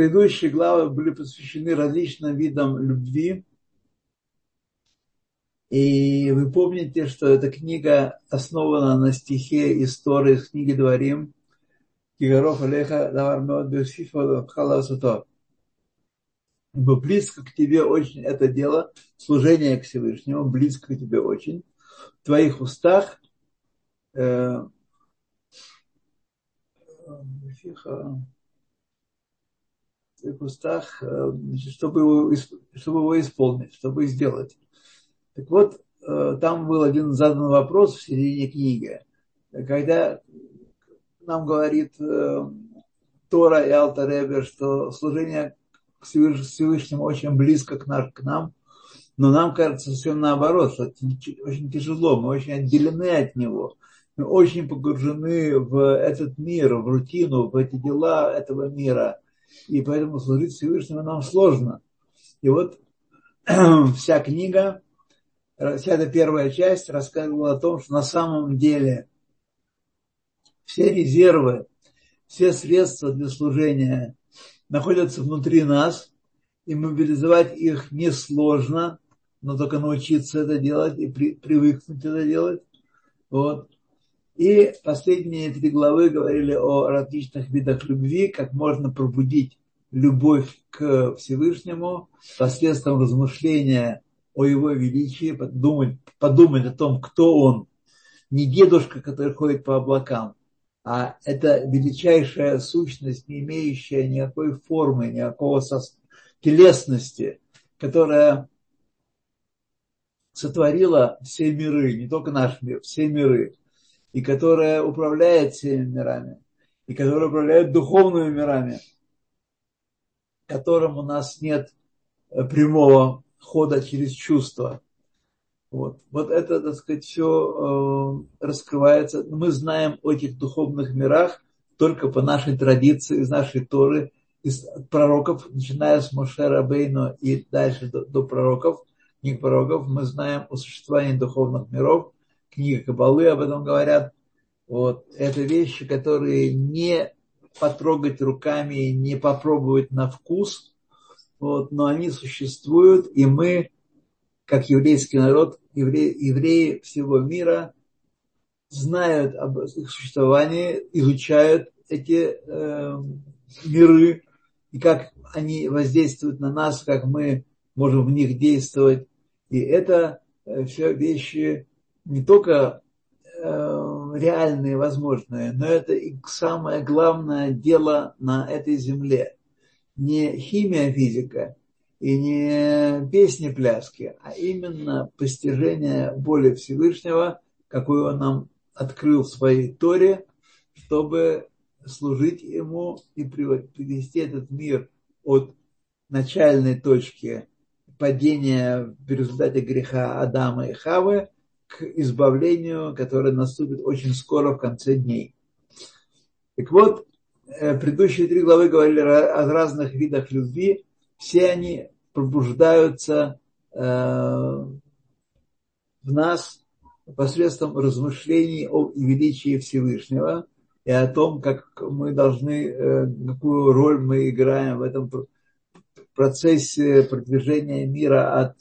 Предыдущие главы были посвящены различным видам любви. И вы помните, что эта книга основана на стихе истории из книги Дворим. Кигаров Алеха Давар Меод Бешифа Халасуто. Ибо близко к тебе очень это дело, служение к Всевышнему, близко к тебе очень. В твоих устах э, в своих устах, э, чтобы его, чтобы его исполнить, чтобы сделать. Так вот, э, там был один задан вопрос в середине книги, когда нам говорит э, Тора и Алтаребе, что служение к Всевышнему очень близко к, нам, к нам, но нам кажется совсем наоборот, что очень тяжело, мы очень отделены от него, мы очень погружены в этот мир, в рутину, в эти дела этого мира, и поэтому служить Всевышнему нам сложно. И вот вся книга, вся эта первая часть рассказывала о том, что на самом деле все резервы, все средства для служения находятся внутри нас, и мобилизовать их несложно, но только научиться это делать и при, привыкнуть это делать. Вот. И последние три главы говорили о различных видах любви, как можно пробудить любовь к Всевышнему посредством размышления о его величии, подумать, подумать о том, кто он. Не дедушка, который ходит по облакам, а это величайшая сущность, не имеющая никакой формы, никакого телесности, которая сотворила все миры, не только наш мир, все миры и которая управляет всеми мирами, и которая управляет духовными мирами, которым у нас нет э, прямого хода через чувства. Вот, вот это, так сказать, все э, раскрывается. Мы знаем о этих духовных мирах только по нашей традиции, из нашей Торы, из пророков, начиная с Мошера Бейну и дальше до, до пророков, книг пророков, мы знаем о существовании духовных миров – книга Кабалы об этом говорят. Вот. Это вещи, которые не потрогать руками, не попробовать на вкус, вот, но они существуют, и мы, как еврейский народ, евреи, евреи всего мира, знают об их существовании, изучают эти э, миры, и как они воздействуют на нас, как мы можем в них действовать. И это э, все вещи, не только э, реальные, возможные, но это и самое главное дело на этой земле. Не химия, физика и не песни, пляски, а именно постижение боли Всевышнего, какую он нам открыл в своей Торе, чтобы служить ему и привести этот мир от начальной точки падения в результате греха Адама и Хавы – к избавлению, которое наступит очень скоро в конце дней. Так вот, э, предыдущие три главы говорили о разных видах любви. Все они пробуждаются э, в нас посредством размышлений о величии Всевышнего и о том, как мы должны, э, какую роль мы играем в этом процессе продвижения мира от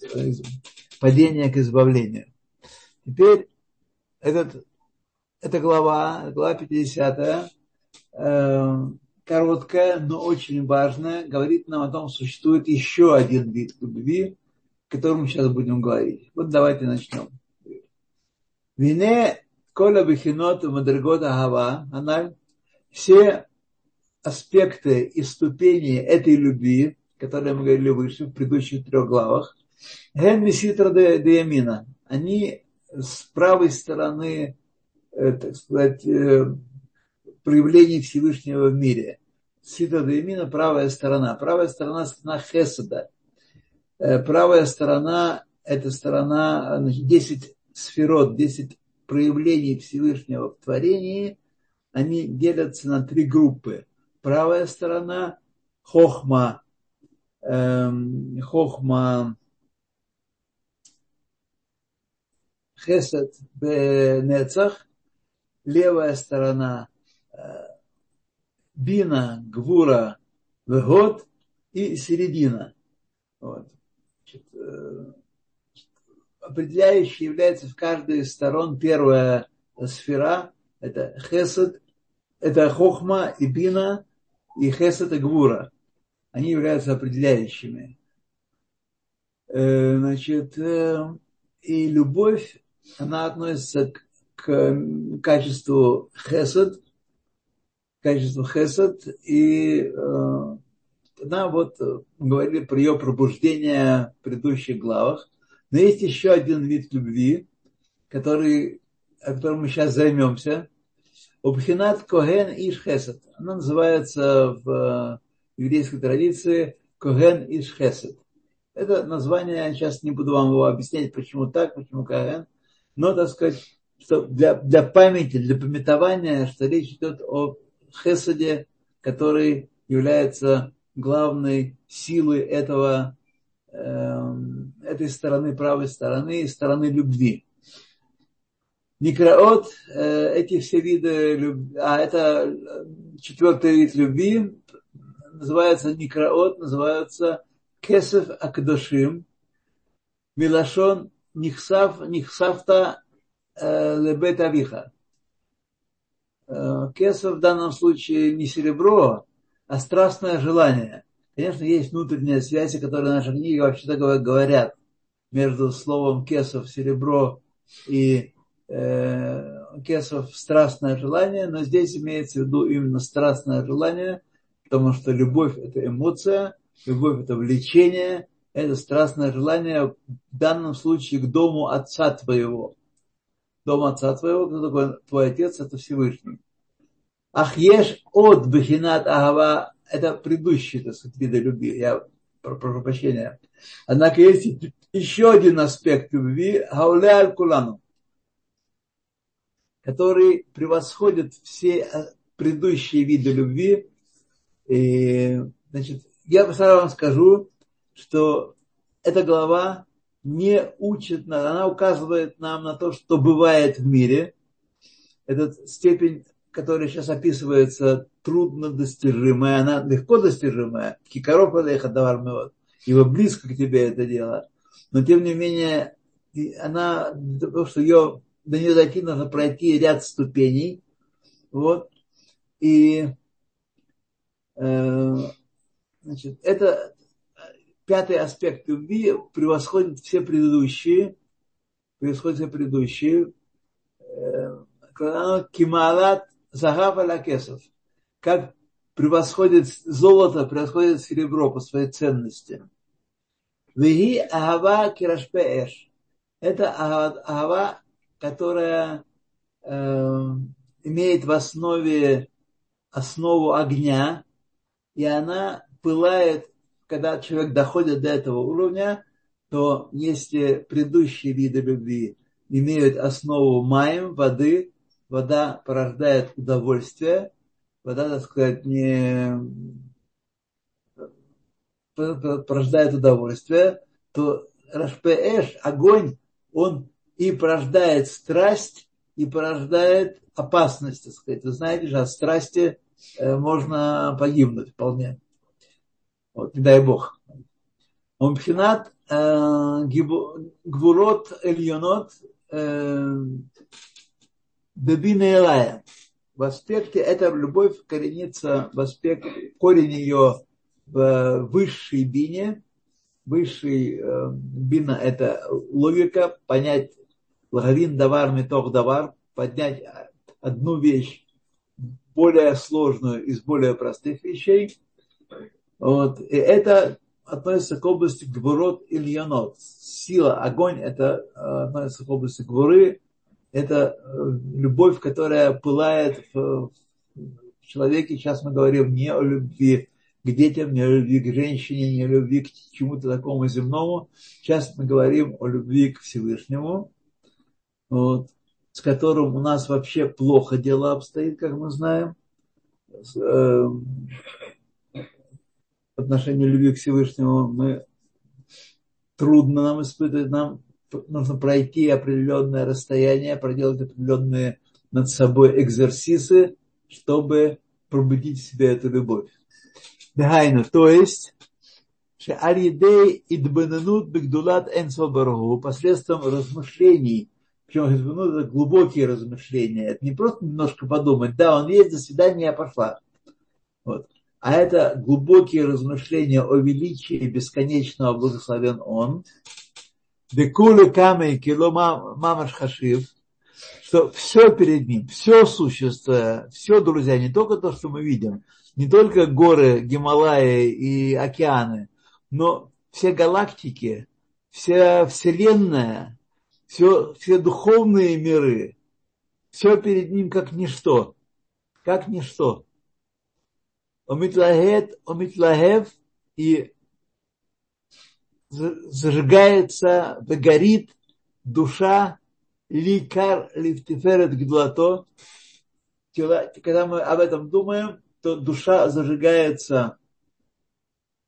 падения к избавлению. Теперь этот, эта глава, глава 50, э, короткая, но очень важная, говорит нам о том, что существует еще один вид любви, о котором мы сейчас будем говорить. Вот давайте начнем. Вине кола бихинот мадригот агава, она все аспекты и ступени этой любви, которые мы говорили выше в предыдущих трех главах, ген миситра де ямина, они с правой стороны, э, так сказать, э, проявлений Всевышнего в мире. Сита Демина – правая сторона. Правая сторона – сторона Хеседа. Э, правая сторона – это сторона, значит, 10 сферот, 10 проявлений Всевышнего в творении. Они делятся на три группы. Правая сторона – Хохма, эм, Хохма Хесед Бенецах, левая сторона э, Бина, Гвура год и середина. Вот. Э, определяющей является в каждой из сторон первая сфера, это хесед, это хохма и бина, и хесед и гвура. Они являются определяющими. Э, значит, и любовь, она относится к, к качеству хесед, качеству хесед, и э, она вот говорили про ее пробуждение в предыдущих главах. Но есть еще один вид любви, который, о котором мы сейчас займемся. Убхинат Коген Иш Хесед. Она называется в еврейской традиции Коген Иш Хесед. Это название, я сейчас не буду вам его объяснять, почему так, почему Коген. Но, так сказать, что для, для памяти, для пометования, что речь идет о Хеседе, который является главной силой этого Эм, этой стороны, правой стороны, стороны любви. Микроот, э, эти все виды, а это четвертый вид любви, называется микроот, называется кесев акдошим, милашон нихсав, нихсавта лебет авиха. Кесов в данном случае не серебро, а страстное желание – Конечно, есть внутренние связи, которые наши книги вообще-то говорят между словом кесов, серебро и э, кесов страстное желание, но здесь имеется в виду именно страстное желание, потому что любовь – это эмоция, любовь – это влечение, это страстное желание в данном случае к дому отца твоего. Дом отца твоего, кто такой твой отец, это Всевышний. Ахеш от бахинат агава это предыдущие, так сказать, виды любви. Я прошу прощения. Однако есть еще один аспект любви, гауля аль кулану, который превосходит все предыдущие виды любви. И, значит, я сразу вам скажу, что эта глава не учит нас, она указывает нам на то, что бывает в мире. Этот степень которая сейчас описывается, трудно достижимая, она легко достижимая. Кикаров давар его близко к тебе это дело. Но тем не менее, она, потому что ее, до нее дойти нужно пройти ряд ступеней. Вот. И э, значит, это пятый аспект любви превосходит все предыдущие, превосходит все предыдущие. Э, Кималат Загава лакесов. Как превосходит золото, превосходит серебро по своей ценности. Веги агава кирашпеэш. Это агава, которая э, имеет в основе основу огня, и она пылает, когда человек доходит до этого уровня, то если предыдущие виды любви имеют основу маем, воды, вода порождает удовольствие, вода, так сказать, не порождает удовольствие, то Рашпеэш, огонь, он и порождает страсть, и порождает опасность, так сказать. Вы знаете же, от страсти э, можно погибнуть вполне. Вот, не дай бог. Умпхинат э, гвурот эльонот э, Бебина Элая. В аспекте эта любовь коренится в аспект, корень ее в высшей бине. Высший э, бина – это логика, понять лагавин давар, метох давар, поднять одну вещь более сложную из более простых вещей. Вот. И это относится к области гворот ильонот. Сила, огонь, это э, относится к области гворы, это э, любовь, которая пылает в, человеке. Сейчас мы говорим не о любви к детям, не о любви к женщине, не о любви к чему-то такому земному. Сейчас мы говорим о любви к Всевышнему, вот, с которым у нас вообще плохо дело обстоит, как мы знаем. Отношении любви к Всевышнему мы трудно нам испытывать, нам нужно пройти определенное расстояние, проделать определенные над собой экзерсисы, чтобы пробудить в себе эту любовь. Дыхайну, то есть, Алидей идбананут бигдулат энсобаргу, посредством размышлений, причем это глубокие размышления, это не просто немножко подумать, да, он есть, до свидания, я пошла. Вот. А это глубокие размышления о величии бесконечного благословен Он. Декулы камы кило мамаш хашив, что все перед ним, все существо, все, друзья, не только то, что мы видим, не только горы, Гималаи и океаны, но все галактики, вся Вселенная, все, все духовные миры, все перед ним как ничто, как ничто. Омитлагет, омитлагев и зажигается, выгорит душа ликар лифтиферет гдлато. Когда мы об этом думаем, то душа зажигается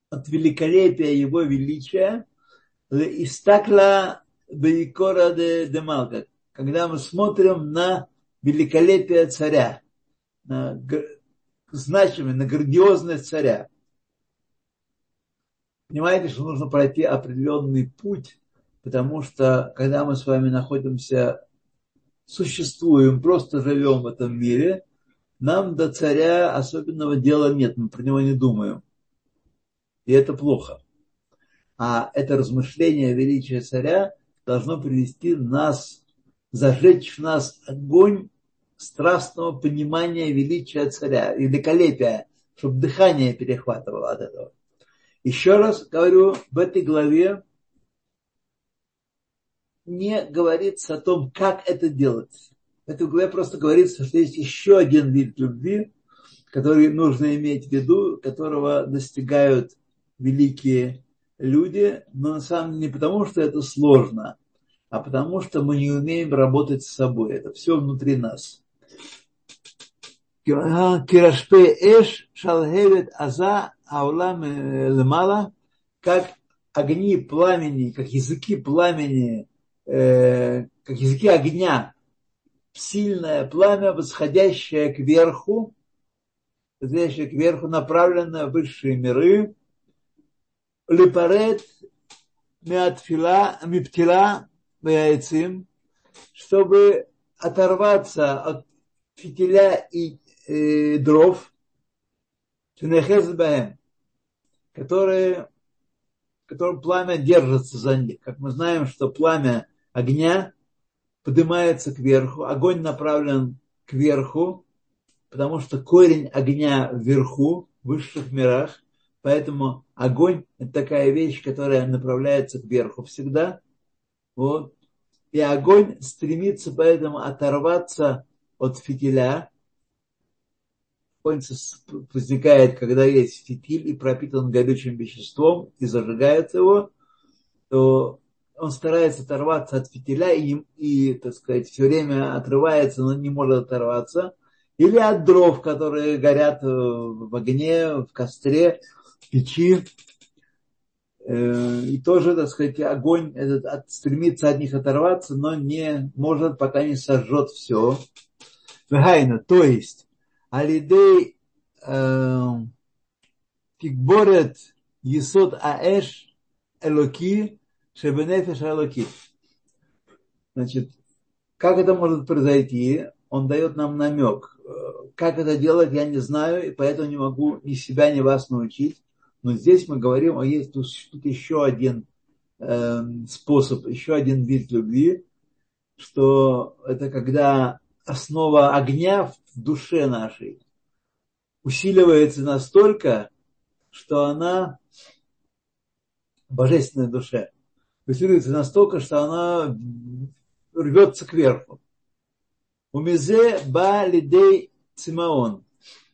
от великолепия его величия, истакла бейкора де демалка, когда мы смотрим на великолепие царя, на значимый, на грандиозность царя. Понимаете, что нужно пройти определенный путь, потому что когда мы с вами находимся, существуем, просто живем в этом мире, нам до царя особенного дела нет, мы про него не думаем. И это плохо. А это размышление величия царя должно привести нас, зажечь в нас огонь страстного понимания величия царя, великолепия, чтобы дыхание перехватывало от этого. Еще раз говорю, в этой главе не говорится о том, как это делать. В этой главе просто говорится, что есть еще один вид любви, который нужно иметь в виду, которого достигают великие люди, но на самом деле не потому, что это сложно, а потому что мы не умеем работать с собой. Это все внутри нас. Кирашпе эш шалхевет аза аулам лемала, как огни пламени, как языки пламени, э, как языки огня, сильное пламя, восходящее кверху, восходящее кверху, направленное в высшие миры, липарет миатфила, миптила, яйцим, чтобы оторваться от фитиля и э, дров, которые, которым пламя держится за них. Как мы знаем, что пламя огня поднимается кверху, огонь направлен кверху, потому что корень огня вверху, в высших мирах, поэтому огонь – это такая вещь, которая направляется кверху всегда. Вот. И огонь стремится поэтому оторваться от фитиля, возникает, когда есть фитиль и пропитан горючим веществом и зажигает его, то он старается оторваться от фитиля и, и, так сказать, все время отрывается, но не может оторваться. Или от дров, которые горят в огне, в костре, в печи. Э, и тоже, так сказать, огонь этот стремится от них оторваться, но не может, пока не сожжет все. То есть, Алидей тигборет Есод Аэш Элоки Шебенефеш Элоки. Значит, как это может произойти? Он дает нам намек. Как это делать, я не знаю, и поэтому не могу ни себя, ни вас научить. Но здесь мы говорим, а есть тут, тут еще один э, способ, еще один вид любви, что это когда основа огня в душе нашей усиливается настолько, что она божественной душе усиливается настолько, что она рвется кверху. Умизе ба лидей цимаон.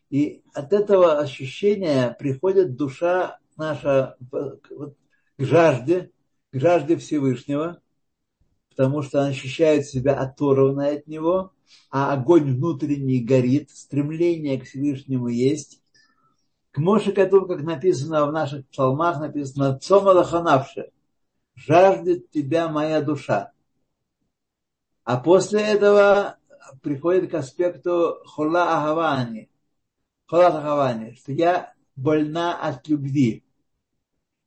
И от этого ощущения приходит душа наша к жажде, к жажде Всевышнего, потому что она ощущает себя оторванной от него, а огонь внутренний горит, стремление к Всевышнему есть. К Моше Катур, как написано в наших псалмах, написано «Цома лаханавше» – «Жаждет тебя моя душа». А после этого приходит к аспекту хола агавани, хола агавани, что я больна от любви.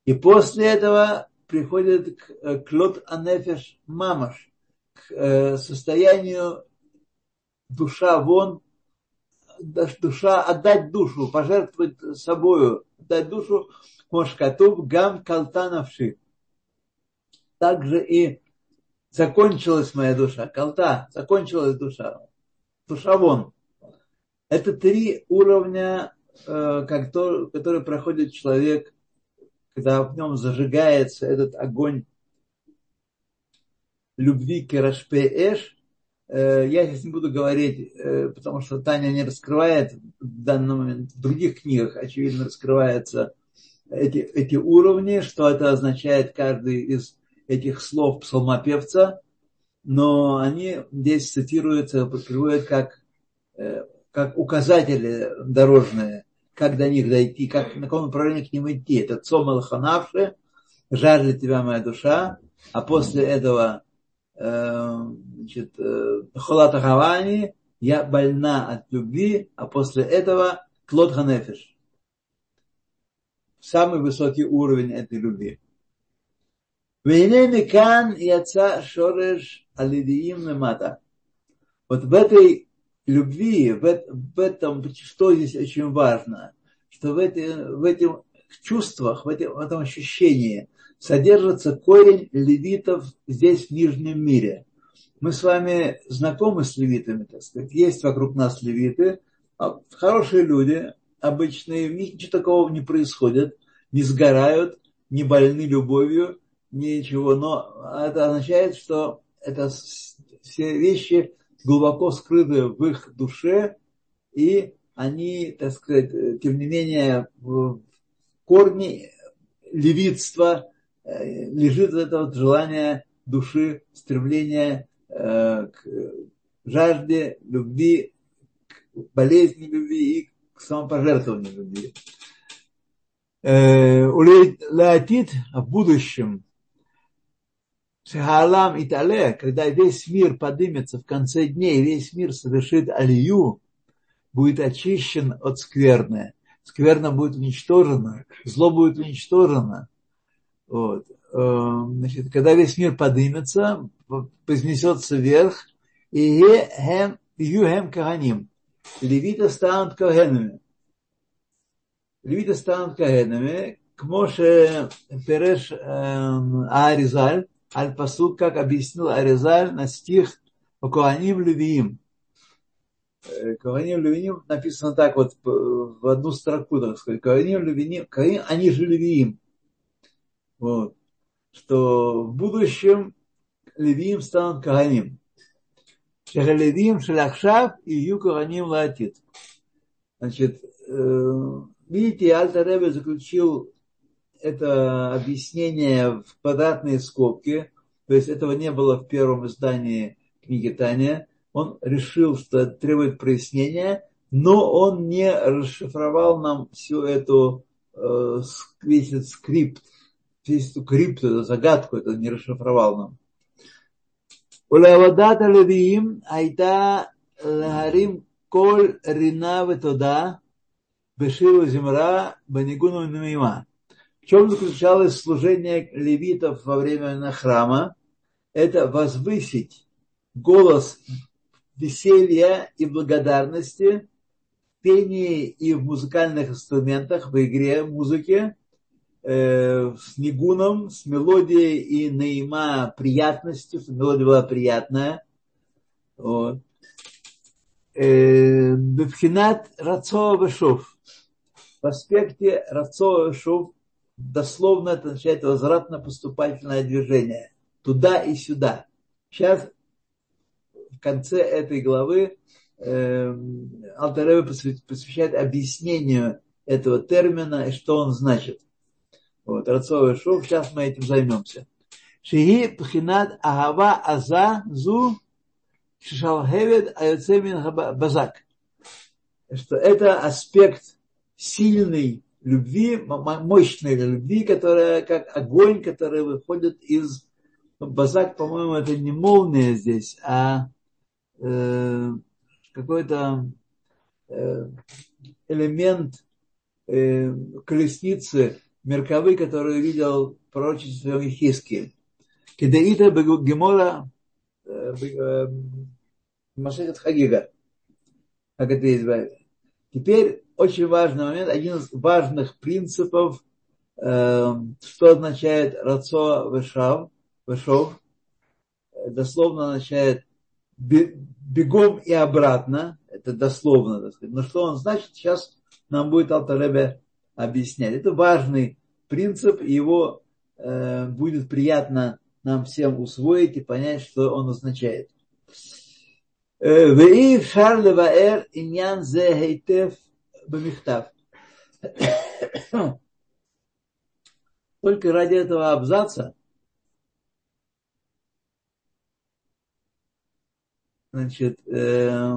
И после этого приходит к э, клот анефеш мамаш, к э, состоянию душа вон, душа, отдать душу, пожертвовать собою, отдать душу, мошкатуб гам калтанавши. Также и закончилась моя душа, колта, закончилась душа, душа вон. Это три уровня, э, которые проходит человек, когда в нем зажигается этот огонь любви к Эш. Э, я сейчас не буду говорить, э, потому что Таня не раскрывает в данный момент, в других книгах, очевидно, раскрываются эти, эти уровни, что это означает каждый из этих слов псалмопевца, но они здесь цитируются, приводят как, э, как указатели дорожные, как до них дойти, как, на каком направлении к ним идти. Это цом алханавши, жаждет тебя моя душа, а после этого э, значит, э, я больна от любви, а после этого клод ханефиш. Самый высокий уровень этой любви. Венемикан яца шореш алидиим мата. Вот в этой любви, в, в этом, что здесь очень важно, что в, эти, в этих чувствах, в, эти, в этом ощущении содержится корень левитов здесь, в Нижнем мире. Мы с вами знакомы с левитами, так сказать. Есть вокруг нас левиты, а хорошие люди, обычные, ничего такого не происходит, не сгорают, не больны любовью, ничего, но это означает, что это все вещи глубоко скрыты в их душе, и они, так сказать, тем не менее, в корне левитства э, лежит это вот желание души, стремление э, к жажде любви, к болезни любви и к самопожертвованию любви. Э, Леотит в будущем Шахалам и Тале, когда весь мир поднимется в конце дней, весь мир совершит алию, будет очищен от скверны. Скверна будет уничтожена, зло будет уничтожено. Вот. Эм, значит, когда весь мир поднимется, вознесется вверх, и юхем каганим. Левиты станут кагенами. Левиты станут кагенами, к Моше Переш эм, Аризаль, Аль-Пасук, как объяснил Аризаль на стих Коаним Левиим. Э, Коаним Левиим написано так вот в одну строку, так сказать. Коаним Левиим, они же Левиим. Вот. Что в будущем Левиим станут Коаним. Шехалевиим Шелахшав и Ю Коаним Латит. Значит, э, видите, Альта заключил это объяснение в квадратные скобки, то есть этого не было в первом издании книги Таня. Он решил, что требует прояснения, но он не расшифровал нам всю эту э, весь этот скрипт, весь эту крипту, эту загадку, это не расшифровал нам. Улавадата левиим айта лагарим коль рина ветода беширу земра банигуну мима чем заключалось служение левитов во время храма? Это возвысить голос веселья и благодарности в пении и в музыкальных инструментах, в игре музыки, э, с нигуном, с мелодией и наима приятностью, чтобы мелодия была приятная. Вот. Э, Бевхинат Рацова Бешов. В аспекте Рацова Бешов дословно это означает возвратно-поступательное движение. Туда и сюда. Сейчас в конце этой главы э, Алтарева посвящает объяснению этого термина и что он значит. Вот, Рацовый шов, сейчас мы этим займемся. Шиги пхинат агава аза зу шалхевед аюцемин базак. Что это аспект сильный любви, мощной любви, которая как огонь, который выходит из... Базак, по-моему, это не молния здесь, а э, какой-то э, элемент э, колесницы мерковые, которые видел пророчество Ихискель. Кедаита Гемора э, э, Машехет Хагига. Как это избавить. Теперь очень важный момент, один из важных принципов, э, что означает рацо вешав, вешов, дословно означает бегом и обратно, это дословно, так сказать. Но что он значит, сейчас нам будет Алтаребе объяснять. Это важный принцип, и его э, будет приятно нам всем усвоить и понять, что он означает. ואי אפשר לבאר עניין זה היטב Бамихтав. Только ради этого абзаца значит, э,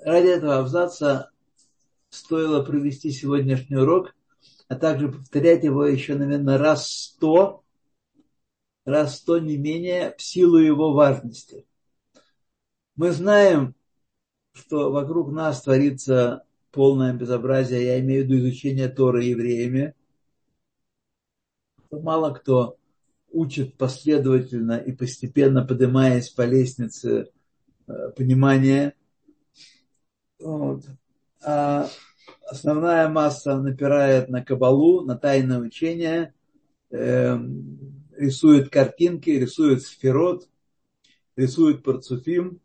ради этого абзаца стоило провести сегодняшний урок, а также повторять его еще, наверное, раз сто, раз сто не менее, в силу его важности. Мы знаем, что вокруг нас творится полное безобразие, я имею в виду изучение Торы евреями. Мало кто учит последовательно и постепенно поднимаясь по лестнице э, понимания. Вот. А основная масса напирает на кабалу, на тайное учение, э, рисует картинки, рисует сферот, рисует парцуфим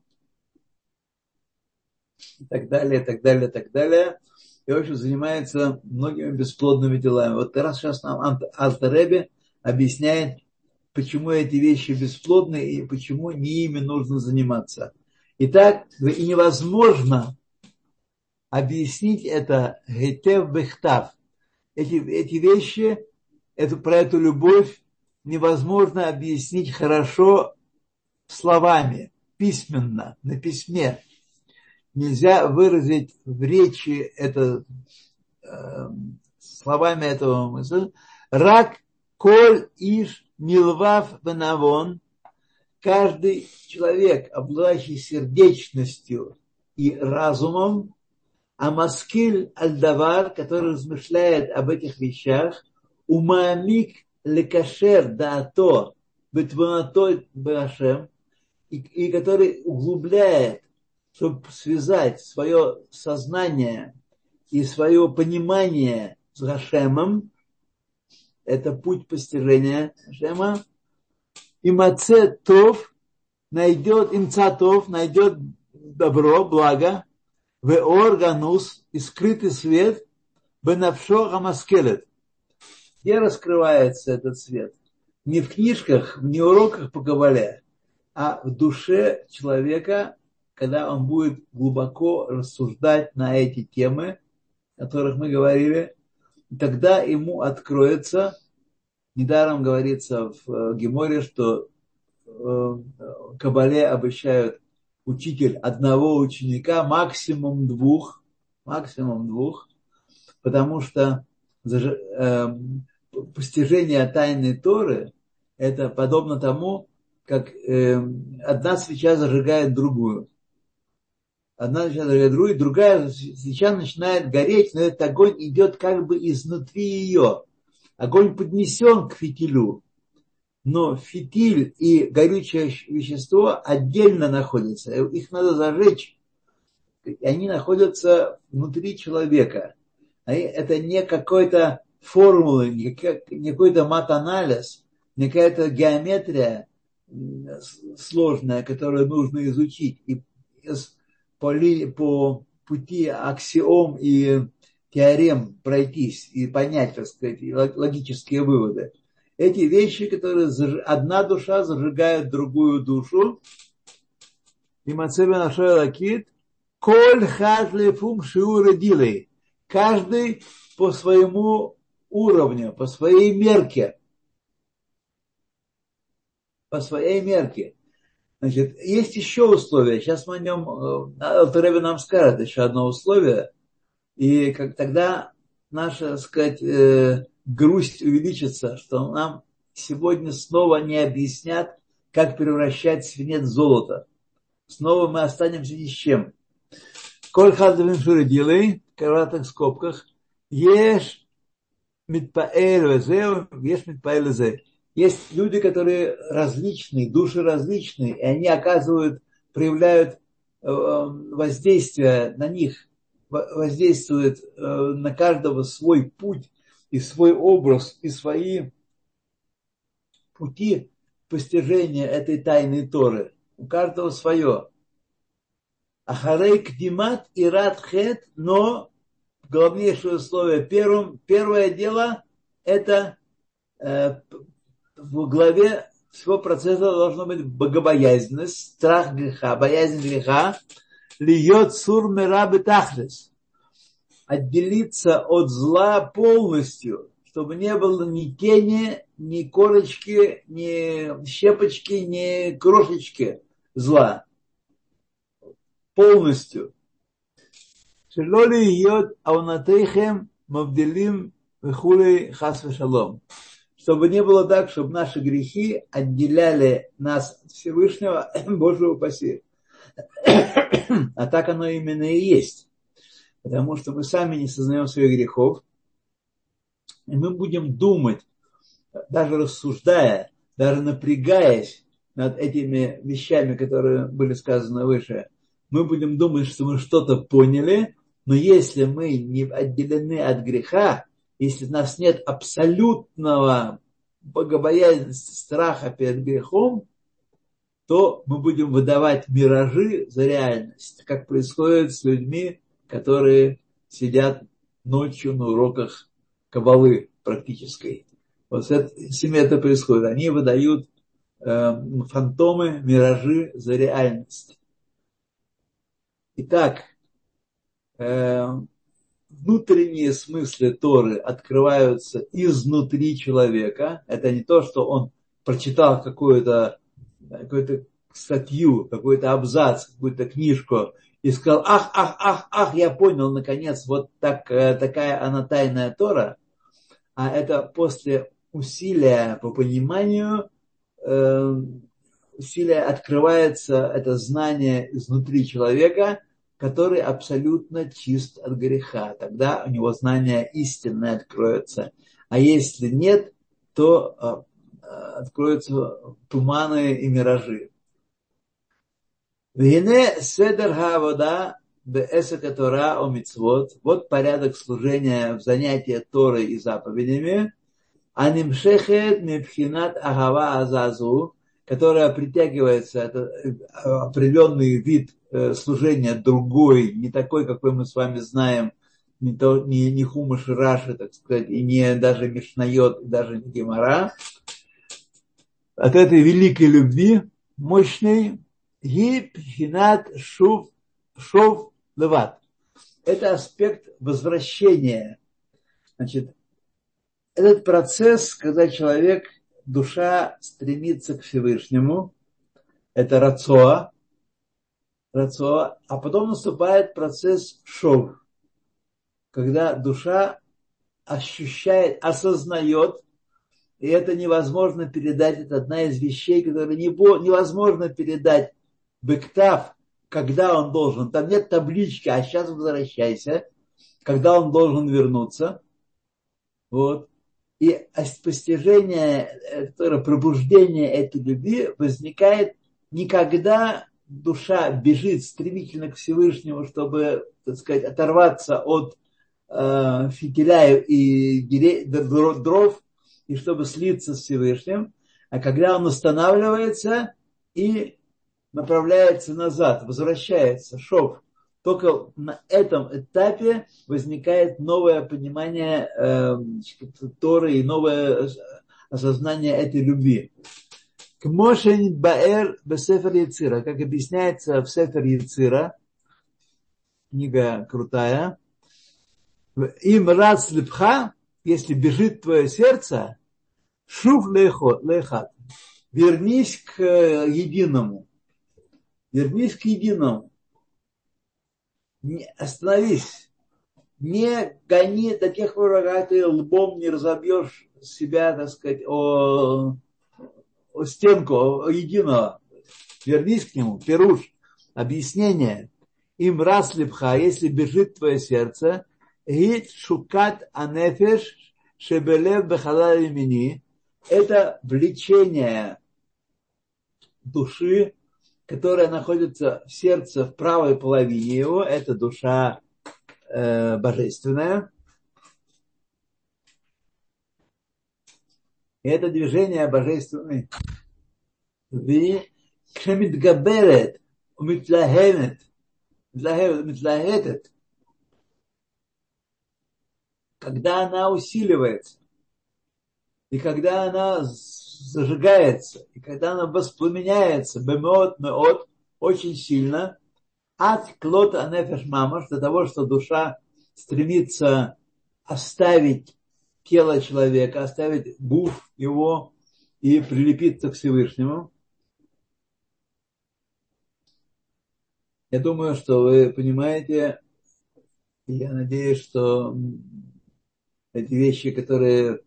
и так далее, и так далее, и так далее. И, в общем, занимается многими бесплодными делами. Вот раз сейчас нам Алтареби объясняет, почему эти вещи бесплодны и почему не ими нужно заниматься. Итак, и невозможно объяснить это гетев бехтав. Эти, эти вещи, это, про эту любовь невозможно объяснить хорошо словами, письменно, на письме. Нельзя выразить в речи это э, словами этого мысля. Рак коль иш милвав венавон. Каждый человек, обладающий сердечностью и разумом, а Маскиль Альдавар, который размышляет об этих вещах, умамик лекашер даато бетванатой башем, и, и который углубляет, чтобы связать свое сознание и свое понимание с Гашемом, это путь постижения Гашема, и Маце Тов найдет, имцатов найдет добро, благо, в органус и скрытый свет бенавшо амаскелет. Где раскрывается этот свет? Не в книжках, не в уроках по Кабале, а в душе человека, когда он будет глубоко рассуждать на эти темы, о которых мы говорили, тогда ему откроется, недаром говорится в Геморе, что в Кабале обещают учитель одного ученика, максимум двух, максимум двух, потому что эм, постижение тайны Торы это подобно тому, как одна свеча зажигает другую. Одна свеча зажигает другую, другая свеча начинает гореть, но этот огонь идет как бы изнутри ее. Огонь поднесен к фитилю, но фитиль и горючее вещество отдельно находятся. Их надо зажечь. Они находятся внутри человека. Это не какой-то формулы, не какой-то мат-анализ, не какая-то геометрия сложная, которую нужно изучить и по, по пути аксиом и теорем пройтись и понять, так сказать, логические выводы эти вещи, которые одна душа зажигает другую душу. И Мацеба нашел лакит, коль хатлефум шиуры дилей. Каждый по своему уровню, по своей мерке. По своей мерке. Значит, есть еще условия. Сейчас мы о нем, э, Алтареви нам скажет еще одно условие. И как тогда наша, так сказать, э, грусть увеличится, что нам сегодня снова не объяснят, как превращать свинец в золото. Снова мы останемся ни с чем. Коль хадвин делай, в скобках, Ешь митпаэль ешь митпаэль Есть люди, которые различные, души различные, и они оказывают, проявляют э, воздействие на них, воздействует э, на каждого свой путь и свой образ, и свои пути постижения этой тайной Торы. У каждого свое. Ахарей кдимат и радхет, но главнейшее условие первым, первое дело это э, в главе всего процесса должно быть богобоязненность, страх греха, боязнь греха, льет сур мирабы тахлес. Отделиться от зла полностью, чтобы не было ни тени, ни корочки, ни щепочки, ни крошечки зла. Полностью. Шелоли йод аунатейхем мавделим вихулей хас шалом. Чтобы не было так, чтобы наши грехи отделяли нас от Всевышнего, Божьего упаси. А так оно именно и есть. Потому что мы сами не сознаем своих грехов. И мы будем думать, даже рассуждая, даже напрягаясь над этими вещами, которые были сказаны выше, мы будем думать, что мы что-то поняли, но если мы не отделены от греха, если у нас нет абсолютного богобоязненности, страха перед грехом, то мы будем выдавать миражи за реальность, как происходит с людьми, которые сидят ночью на уроках кабалы практической. Вот с, ними это происходит. Они выдают э, фантомы, миражи за реальность. Итак, э, внутренние смыслы Торы открываются изнутри человека. Это не то, что он прочитал какую-то какую статью, какой-то абзац, какую-то книжку и сказал, ах, ах, ах, ах, я понял, наконец, вот так, э, такая она тайная Тора. А это после усилия по пониманию, э, усилия открывается это знание изнутри человека, который абсолютно чист от греха. Тогда у него знание истинное откроется. А если нет, то э, откроются туманы и миражи. Вине седер хавода беэсака Тора о мицвод. Вот порядок служения в занятии Торой и заповедями. Анимшехет мипхинат агава азазу, которая притягивается, это определенный вид служения другой, не такой, какой мы с вами знаем, не, то, не, не хумаш раши, так сказать, и не даже мишнает, даже не гемора. От этой великой любви, мощной, гипхинат шув, шов леват. Это аспект возвращения. Значит, этот процесс, когда человек, душа стремится к Всевышнему, это рацоа, рацоа, а потом наступает процесс шов, когда душа ощущает, осознает, и это невозможно передать, это одна из вещей, которые невозможно передать бектав, когда он должен. Там нет таблички, а сейчас возвращайся, когда он должен вернуться. Вот. И постижение, пробуждение этой любви возникает никогда душа бежит стремительно к Всевышнему, чтобы, так сказать, оторваться от э, фитиля и дров, и чтобы слиться с Всевышним, а когда он останавливается и направляется назад, возвращается, шов. Только на этом этапе возникает новое понимание э, Торы и новое осознание этой любви. К Кмошень Баэр Бесефер Яцира, как объясняется в Сефер Яцира, книга крутая, им раз лепха, если бежит твое сердце, шуф лехат, вернись к единому вернись к единому. Остановись. Не гони до тех пор, пока ты лбом не разобьешь себя, так сказать, о, о стенку, о, единого. Вернись к нему. Перуш. Объяснение. Им раз липха, если бежит твое сердце, Гит шукат анефеш шебелев бехалал имени. Это влечение души, которая находится в сердце, в правой половине его, это душа э, божественная. И это движение божественной Когда она усиливается, и когда она зажигается, и когда она воспламеняется, бемот, меот, очень сильно, от клота нефеш мамаш, до того, что душа стремится оставить тело человека, оставить буф его и прилепиться к Всевышнему. Я думаю, что вы понимаете, я надеюсь, что эти вещи, которые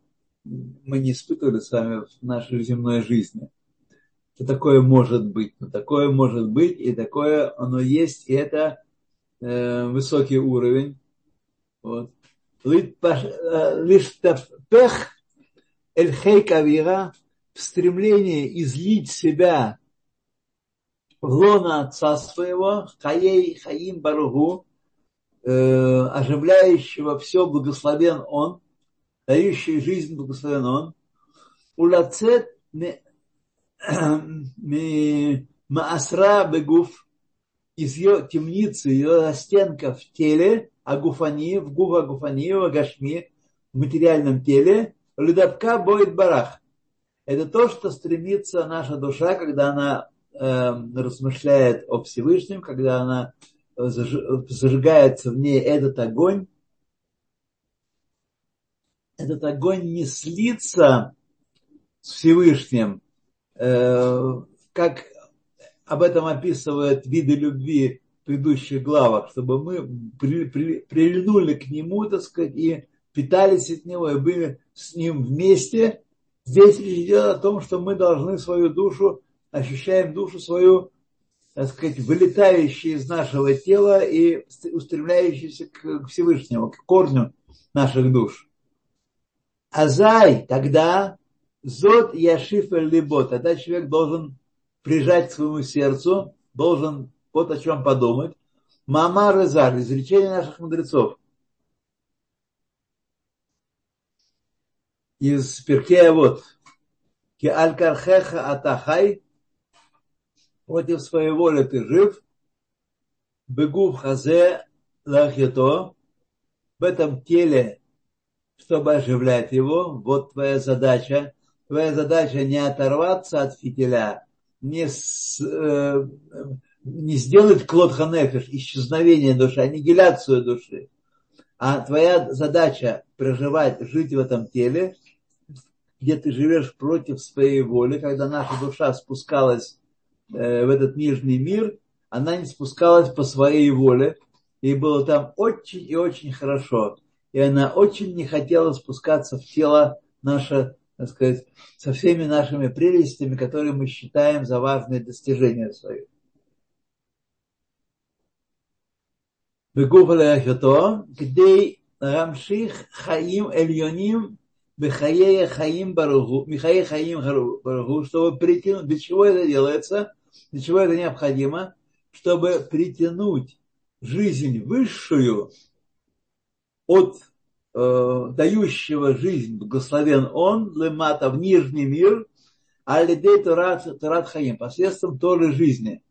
мы не испытывали с вами в нашей земной жизни, что такое может быть, но такое может быть, и такое оно есть, и это э, высокий уровень. Вот. Лишь пех эль кавира в стремлении излить себя в лона отца своего, хаей хаим баругу, э, оживляющего все, благословен он, дающий жизнь, благословен он, улацет маасра бегуф, из ее темницы, ее стенка в теле, агуфани, в гуфа агуфани, в агашми, в материальном теле, лидатка боит барах. Это то, что стремится наша душа, когда она э, размышляет о Всевышнем, когда она зажигается в ней этот огонь, этот огонь не слится с Всевышним, э, как об этом описывают виды любви в предыдущих главах, чтобы мы при, при, прильнули к нему, так сказать, и питались от него, и были с ним вместе. Здесь речь идет о том, что мы должны свою душу, ощущаем душу свою так сказать, вылетающие из нашего тела и устремляющиеся к Всевышнему, к корню наших душ. Азай, тогда зод яшиф либо, тогда человек должен прижать к своему сердцу, должен вот о чем подумать. Мама Резар, изречение наших мудрецов. Из Перкея вот. Ки аль-кархеха атахай, против своей воли ты жив, бегу в хазе лахито, в этом теле, чтобы оживлять его, вот твоя задача. Твоя задача не оторваться от фитиля, не, с, э, не сделать клод ханефиш, исчезновение души, аннигиляцию души. А твоя задача проживать, жить в этом теле, где ты живешь против своей воли, когда наша душа спускалась Э, в этот нижний мир, она не спускалась по своей воле, ей было там очень и очень хорошо И она очень не хотела спускаться в тело наше, так сказать, со всеми нашими прелестями, которые мы считаем за важные достижения свои. בגוף להחייתו, כדי להמשיך חיים עליונים בחיי חיים ברוך הוא, מחיי חיים ברוך הוא, чтобы притянуть, для чего это делается, для чего это необходимо, чтобы притянуть жизнь высшую от э, дающего жизнь, благословен он, лемата, в нижний мир, а лидей Турат, турат Хаим, посредством Торы жизни.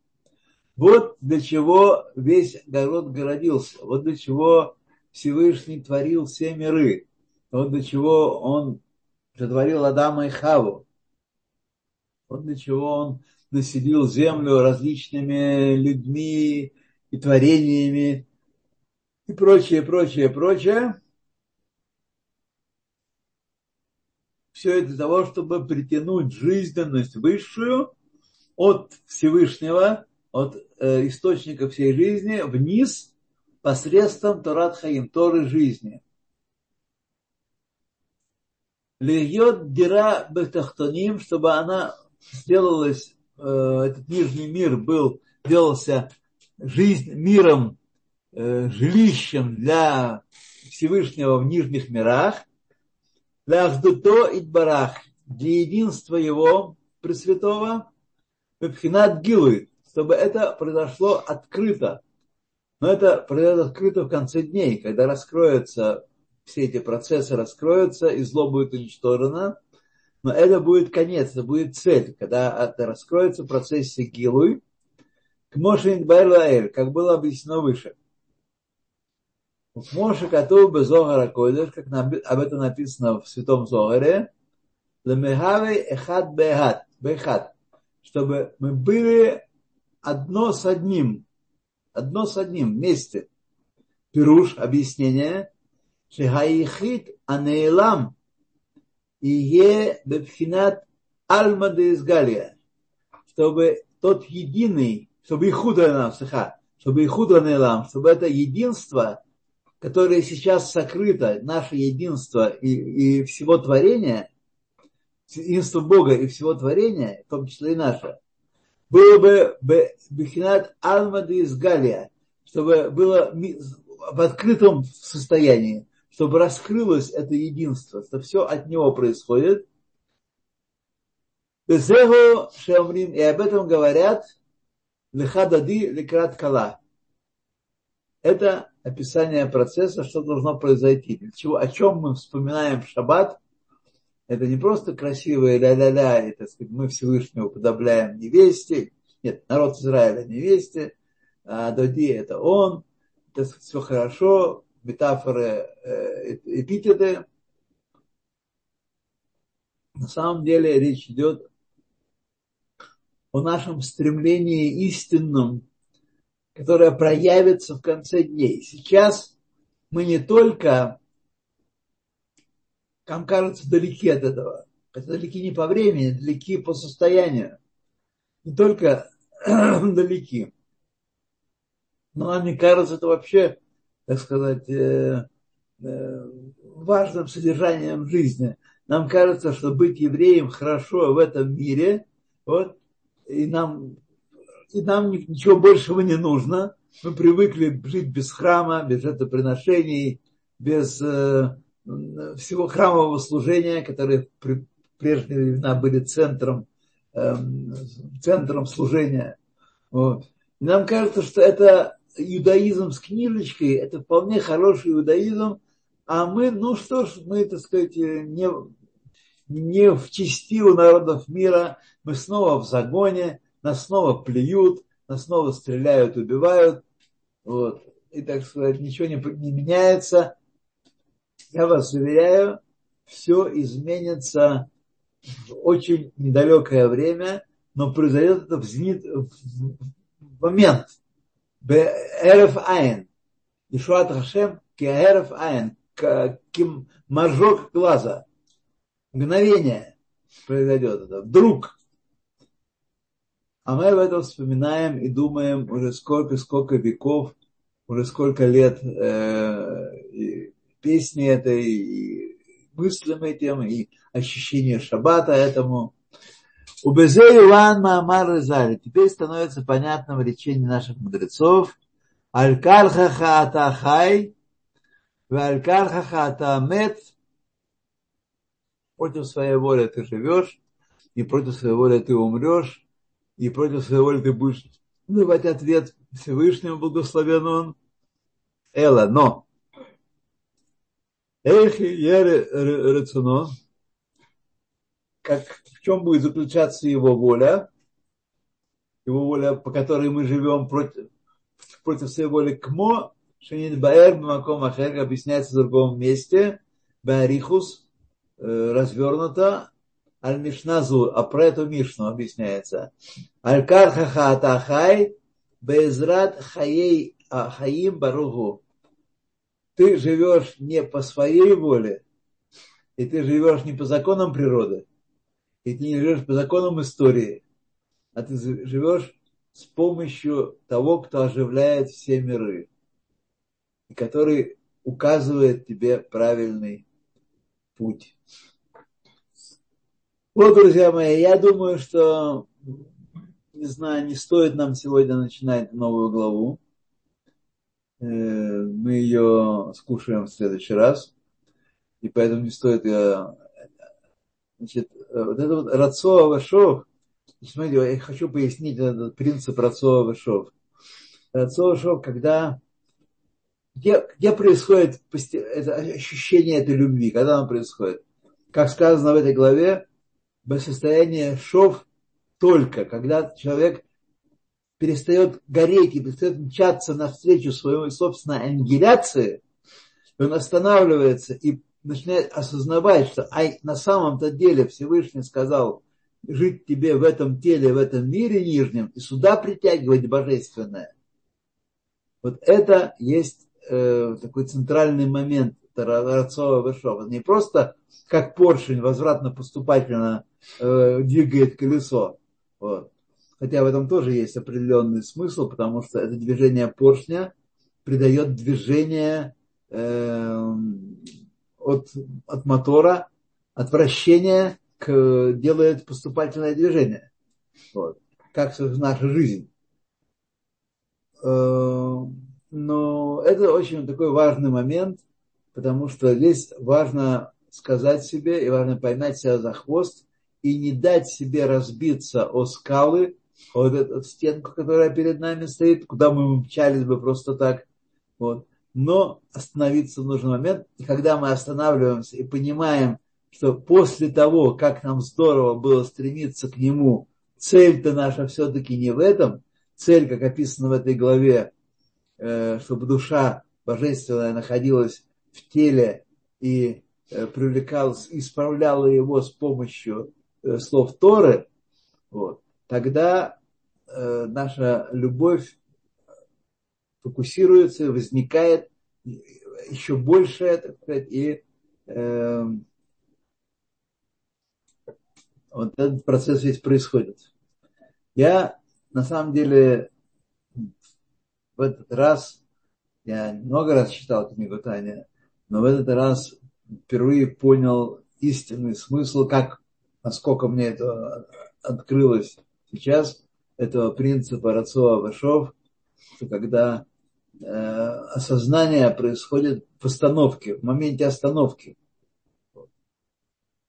Вот для чего весь город городился, вот для чего Всевышний творил все миры, вот для чего он сотворил Адама и Хаву, вот для чего он населил землю различными людьми и творениями и прочее, прочее, прочее. Все это для того, чтобы притянуть жизненность высшую от Всевышнего, от э, источника всей жизни вниз посредством Торат Хаим, Торы жизни. Льет дира бехтахтоним, чтобы она сделалась Э, этот нижний мир был, делался жизнь, миром, жилищем для Всевышнего в нижних мирах, Ляхдуто и Барах, для единства Его Пресвятого, Пепхинат Гилуй, чтобы это произошло открыто. Но это произойдет открыто в конце дней, когда раскроются все эти процессы, раскроются, и зло будет уничтожено. Но это будет конец, это будет цель, когда это раскроется в процессе Гилуй, к Моше как было объяснено выше. Моше Кату бы Зогара Койдыш, как об этом написано в Святом Зогаре, Лемехавей Эхад Бехад, Бехад, чтобы мы были одно с одним, одно с одним вместе. Пируш, объяснение, Шехаихит Анейлам Ие Бепхинат Альма де Изгалия, чтобы тот единый, чтобы Ихуда нам, чтобы Ихуда Анейлам, чтобы это единство – которое сейчас сокрыто, наше единство и, и всего творения, единство Бога и всего творения, в том числе и наше, было бы Бехинат Алмады из Галия, чтобы было в открытом состоянии, чтобы раскрылось это единство, что все от него происходит. И об этом говорят Лехадади Лекрат Кала. Это описание процесса, что должно произойти. Для чего, о чем мы вспоминаем в шаббат, это не просто красивое ля-ля-ля, и, так сказать, мы Всевышнего подобляем невесте. Нет, народ Израиля невесте, а Доди это он, это все хорошо, метафоры, э, эпитеты. На самом деле речь идет о нашем стремлении истинном которая проявится в конце дней. Сейчас мы не только, нам кажется, далеки от этого. Это далеки не по времени, далеки по состоянию. Не только далеки. Но нам не кажется это вообще, так сказать, э, э, важным содержанием жизни. Нам кажется, что быть евреем хорошо в этом мире, вот, и нам и нам ничего большего не нужно. Мы привыкли жить без храма, без жертвоприношений, без э, всего храмового служения, которое в прежние времена были центром, э, центром служения. Вот. И нам кажется, что это иудаизм с книжечкой, это вполне хороший иудаизм, а мы, ну что ж, мы, так сказать, не, не в части у народов мира, мы снова в загоне, нас снова плюют, нас снова стреляют, убивают. Вот. И, так сказать, ничего не, не меняется. Я вас уверяю, все изменится в очень недалекое время, но произойдет это в, зенит, в момент. Эрф Айн. Ишуат Хашем Кеэрф Айн. Моржок глаза. Мгновение произойдет это. Вдруг а мы об этом вспоминаем и думаем уже сколько-сколько веков, уже сколько лет э, песни этой, и мыслям этим, и ощущение шаббата этому. У Иван Маамар Резали. Теперь становится понятным речение наших мудрецов. Алькар хаха хай, алькар хаха мет. Против своей воли ты живешь, и против своей воли ты умрешь и против своей воли ты будешь давать ответ Всевышнему, благословен он. Эла, но. Эх, я рацуно, как в чем будет заключаться его воля, его воля, по которой мы живем против, против своей воли кмо, Шенит Баэр Маком Ахер объясняется в другом месте, Баарихус, э, развернуто, Аль Мишназу, а про эту Мишну объясняется. Аль Кархаха Атахай Безрат Хаей Хаим Баругу. Ты живешь не по своей воле, и ты живешь не по законам природы, и ты не живешь по законам истории, а ты живешь с помощью того, кто оживляет все миры, и который указывает тебе правильный путь. Вот, друзья мои, я думаю, что, не знаю, не стоит нам сегодня начинать новую главу. мы ее скушаем в следующий раз. И поэтому не стоит ее... Значит, вот это вот рацо вашов, смотрите, я хочу пояснить этот принцип рацо вашов. Рацо вашов, когда где, где происходит это ощущение этой любви, когда оно происходит? Как сказано в этой главе, в состоянии шов только, когда человек перестает гореть и перестает мчаться навстречу своей собственной ангеляции, он останавливается и начинает осознавать, что ай, на самом-то деле Всевышний сказал жить тебе в этом теле, в этом мире нижнем, и сюда притягивать божественное. Вот это есть э, такой центральный момент Рацова Вышова. Не просто как поршень возвратно-поступательно э, двигает колесо. Вот. Хотя в этом тоже есть определенный смысл, потому что это движение поршня придает движение э, от, от мотора, от вращения к, делает поступательное движение. Вот. Как наша жизнь. Э, но это очень такой важный момент, потому что здесь важно сказать себе и важно поймать себя за хвост и не дать себе разбиться о скалы, о вот эту стенку, которая перед нами стоит, куда мы мчались бы просто так. Вот. Но остановиться в нужный момент. И когда мы останавливаемся и понимаем, что после того, как нам здорово было стремиться к нему, цель-то наша все-таки не в этом. Цель, как описано в этой главе, Э, чтобы душа божественная находилась в теле и э, привлекалась, исправляла его с помощью э, слов Торы, вот, тогда наша любовь фокусируется, возникает еще больше, так сказать, и э, вот этот процесс весь происходит. Я на самом деле в этот раз, я много раз читал книгу Таня, но в этот раз впервые понял истинный смысл, как, насколько мне это открылось сейчас, этого принципа Рацова Вашов, что когда э, осознание происходит в остановке, в моменте остановки.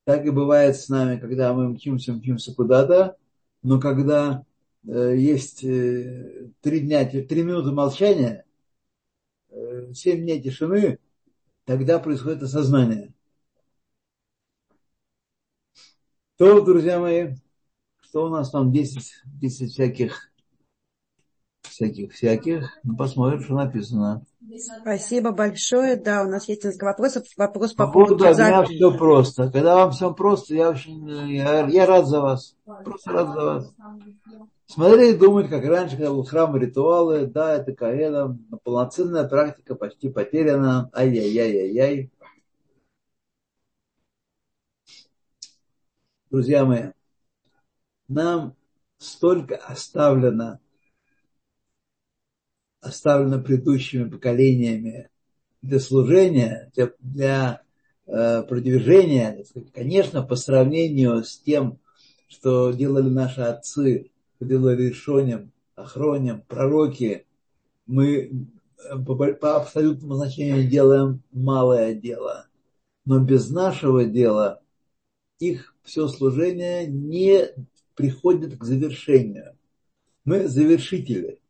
Так и бывает с нами, когда мы мчимся, мчимся куда-то, но когда Э, есть э, три дня, три минуты молчания, э, семь дней тишины, тогда происходит осознание. То, друзья мои, что у нас там 10, 10 всяких, всяких, всяких. Ну, посмотрим, что написано. Спасибо большое. Да, у нас есть несколько вопросов. Вопрос по, по поводу да, записи. все просто. Когда вам все просто, я очень я, я рад за вас. Просто рад за вас. Смотреть и думать, как раньше, когда был храм ритуалы, да, это каэда, но полноценная практика почти потеряна. Ай-яй-яй-яй-яй. Друзья мои, нам столько оставлено оставлено предыдущими поколениями для служения, для, для э, продвижения, конечно, по сравнению с тем, что делали наши отцы, что делали Решонем, Охронем, пророки, мы э, по, по абсолютному значению делаем малое дело. Но без нашего дела их все служение не приходит к завершению. Мы завершители.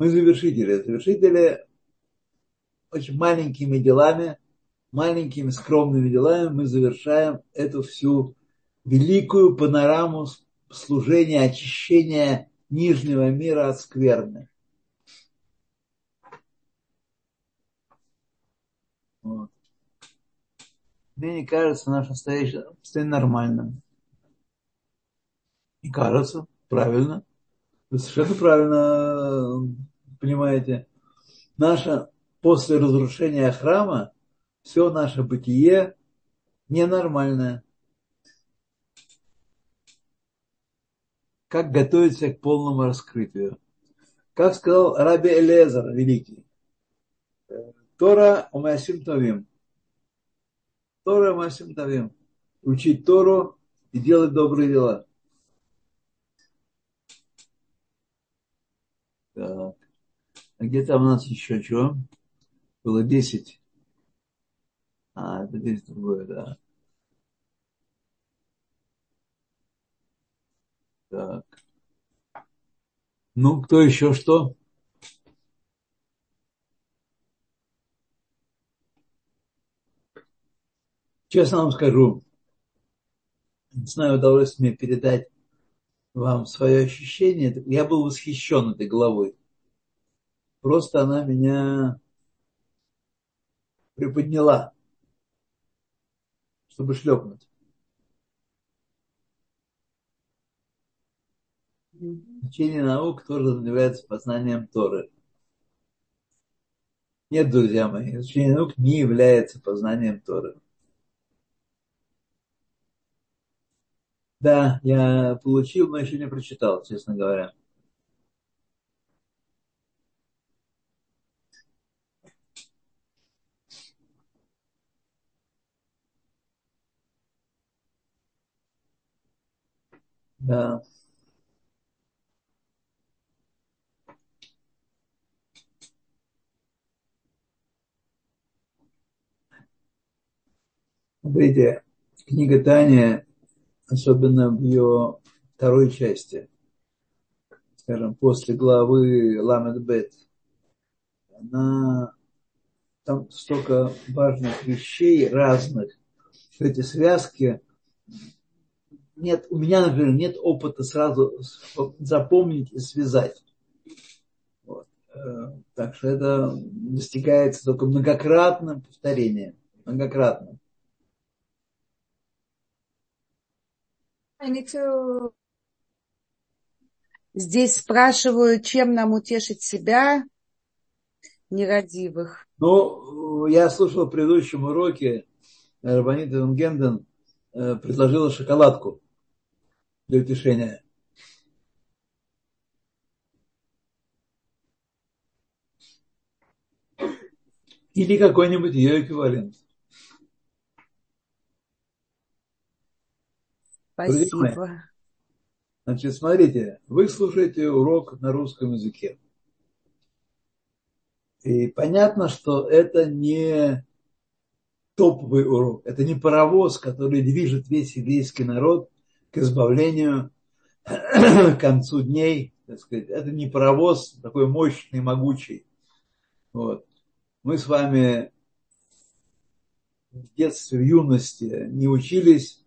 Мы завершители. Завершители очень маленькими делами, маленькими скромными делами мы завершаем эту всю великую панораму служения, очищения нижнего мира от скверны. Вот. Мне не кажется наше состояние, состояние нормальным. Не кажется, правильно. Вы совершенно правильно понимаете, наше после разрушения храма все наше бытие ненормальное. Как готовиться к полному раскрытию. Как сказал Раби Элезер Великий, Тора Умасим Тавим. Тора Умасим Тавим. Учить Тору и делать добрые дела. Так. А где там у нас еще что? Было 10. А, это здесь другое, да. Так. Ну, кто еще что? Честно вам скажу, не знаю, удалось мне передать вам свое ощущение. Я был восхищен этой головой. Просто она меня приподняла, чтобы шлепнуть. Учение наук тоже является познанием Торы. Нет, друзья мои, изучение наук не является познанием Торы. Да, я получил, но еще не прочитал, честно говоря. Да. Смотрите, книга Таня, особенно в ее второй части, скажем, после главы Ламед Бет, она там столько важных вещей разных, эти связки нет, у меня, например, нет опыта сразу запомнить и связать. Вот. Э, так что это достигается только многократным повторением. Многократным. Здесь спрашивают, чем нам утешить себя, нерадивых. Ну, я слушал в предыдущем уроке, Рабанит Генден э, предложила шоколадку для утешения. Или какой-нибудь ее эквивалент. Спасибо. Значит, смотрите, вы слушаете урок на русском языке. И понятно, что это не топовый урок, это не паровоз, который движет весь еврейский народ к избавлению к концу дней. Так сказать. Это не паровоз такой мощный, могучий. Вот. Мы с вами в детстве, в юности не учились,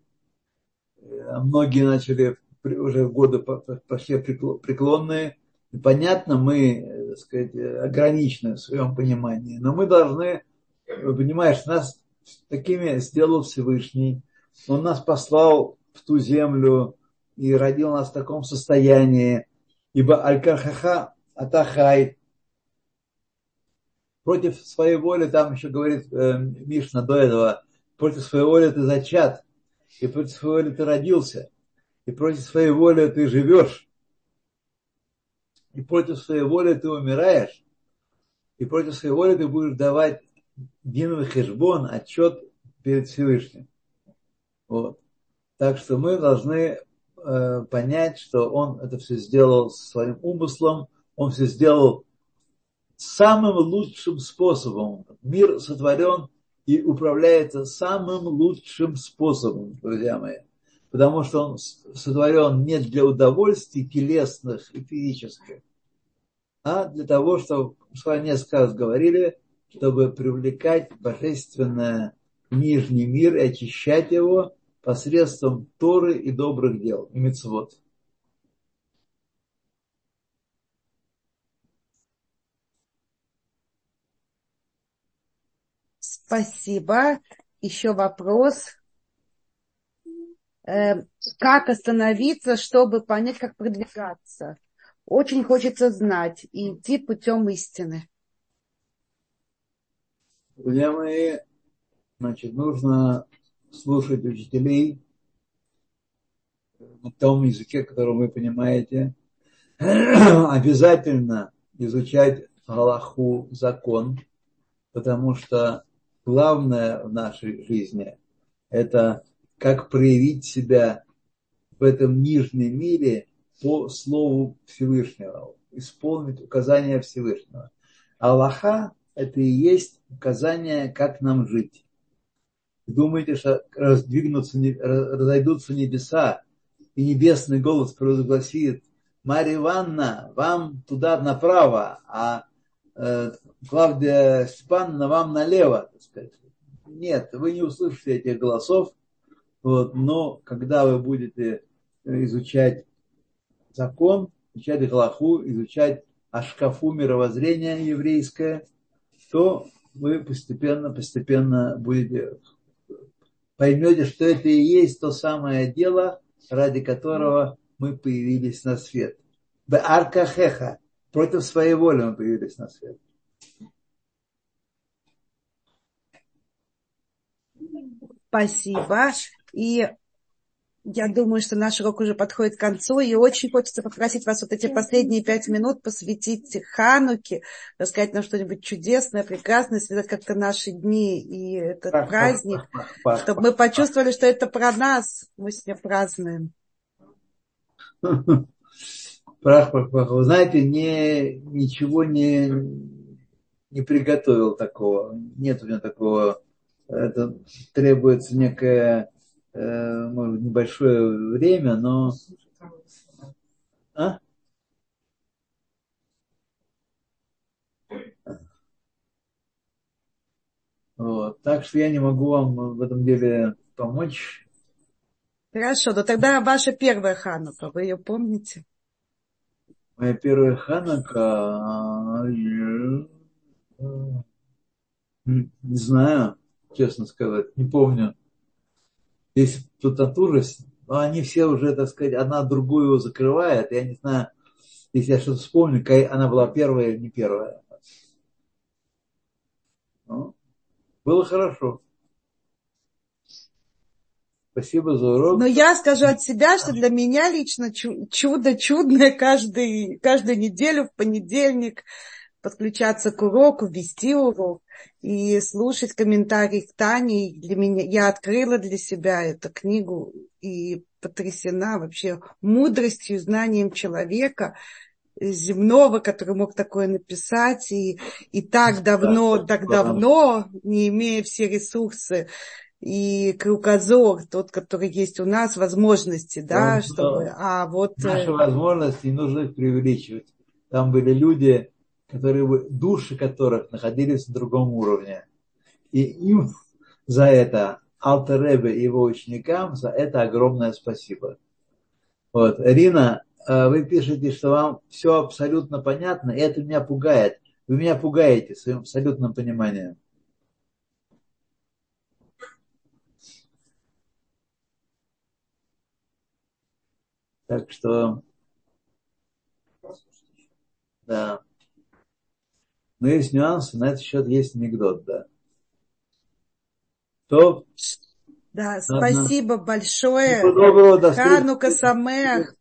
а многие начали уже годы пошли преклонные. И понятно, мы, так сказать, ограничены в своем понимании, но мы должны, понимаешь, нас такими сделал Всевышний, Он нас послал в ту землю и родил нас в таком состоянии. Ибо Аль-Кархаха Атахай против своей воли, там еще говорит э, Мишна до этого, против своей воли ты зачат, и против своей воли ты родился, и против своей воли ты живешь, и против своей воли ты умираешь, и против своей воли ты будешь давать Диновый хешбон, отчет перед Всевышним. Вот. Так что мы должны э, понять, что он это все сделал своим умыслом, он все сделал самым лучшим способом. Мир сотворен и управляется самым лучшим способом, друзья мои. Потому что он сотворен не для удовольствий телесных и физических, а для того, чтобы, с вами несколько раз говорили, чтобы привлекать божественное нижний мир и очищать его посредством Торы и добрых дел, и мецвод. Спасибо. Еще вопрос. Э, как остановиться, чтобы понять, как продвигаться? Очень хочется знать и идти путем истины. Друзья мои, значит, нужно слушать учителей на том языке, который вы понимаете. Обязательно изучать Галаху, закон, потому что главное в нашей жизни – это как проявить себя в этом нижнем мире по слову Всевышнего, исполнить указания Всевышнего. Аллаха – это и есть указание, как нам жить. Думаете, что раздвигнутся, разойдутся небеса, и небесный голос провозгласит, Марья Ивановна, вам туда направо, а э, Клавдия Степановна вам налево. Так сказать. Нет, вы не услышите этих голосов, вот, но когда вы будете изучать закон, изучать Галаху, изучать Ашкафу мировоззрения еврейское, то вы постепенно, постепенно будете поймете, что это и есть то самое дело, ради которого мы появились на свет. В аркахеха, против своей воли мы появились на свет. Спасибо. И я думаю, что наш урок уже подходит к концу, и очень хочется попросить вас вот эти последние пять минут посвятить Хануке, рассказать нам что-нибудь чудесное, прекрасное, связать как-то наши дни и этот пах, праздник, пах, пах, чтобы мы почувствовали, что это про нас, мы сегодня празднуем. Прах, прах, прах. Вы знаете, не, ничего не, не приготовил такого. Нет у меня такого. Это требуется некое Э, может, небольшое время, но... А? Вот. Так что я не могу вам в этом деле помочь. Хорошо, но тогда ваша первая ханука, вы ее помните? Моя первая ханука, э, не знаю, честно сказать, не помню здесь тут ужас, но они все уже, так сказать, одна другую закрывает. Я не знаю, если я что-то вспомню, она была первая или не первая. Ну, было хорошо. Спасибо за урок. Но я скажу от себя, что для меня лично чудо чудное каждый, каждую неделю в понедельник подключаться к уроку, вести урок и слушать комментарии к Тане. Для меня, я открыла для себя эту книгу и потрясена вообще мудростью, знанием человека земного, который мог такое написать, и, и так давно, так давно, не имея все ресурсы, и кругозор, тот, который есть у нас, возможности, да, чтобы, а вот... Наши э, возможности не нужно их преувеличивать. Там были люди, которые, души которых находились на другом уровне. И им за это Алтеребе и его ученикам за это огромное спасибо. Вот. Рина, э, вы пишете, что вам все абсолютно понятно, и это меня пугает. Вы меня пугаете своим абсолютным пониманием. Так что, да. Но есть нюансы, на этот счет есть анекдот, да. То, да, спасибо Одна. большое. Доброго, до Ханука Самех.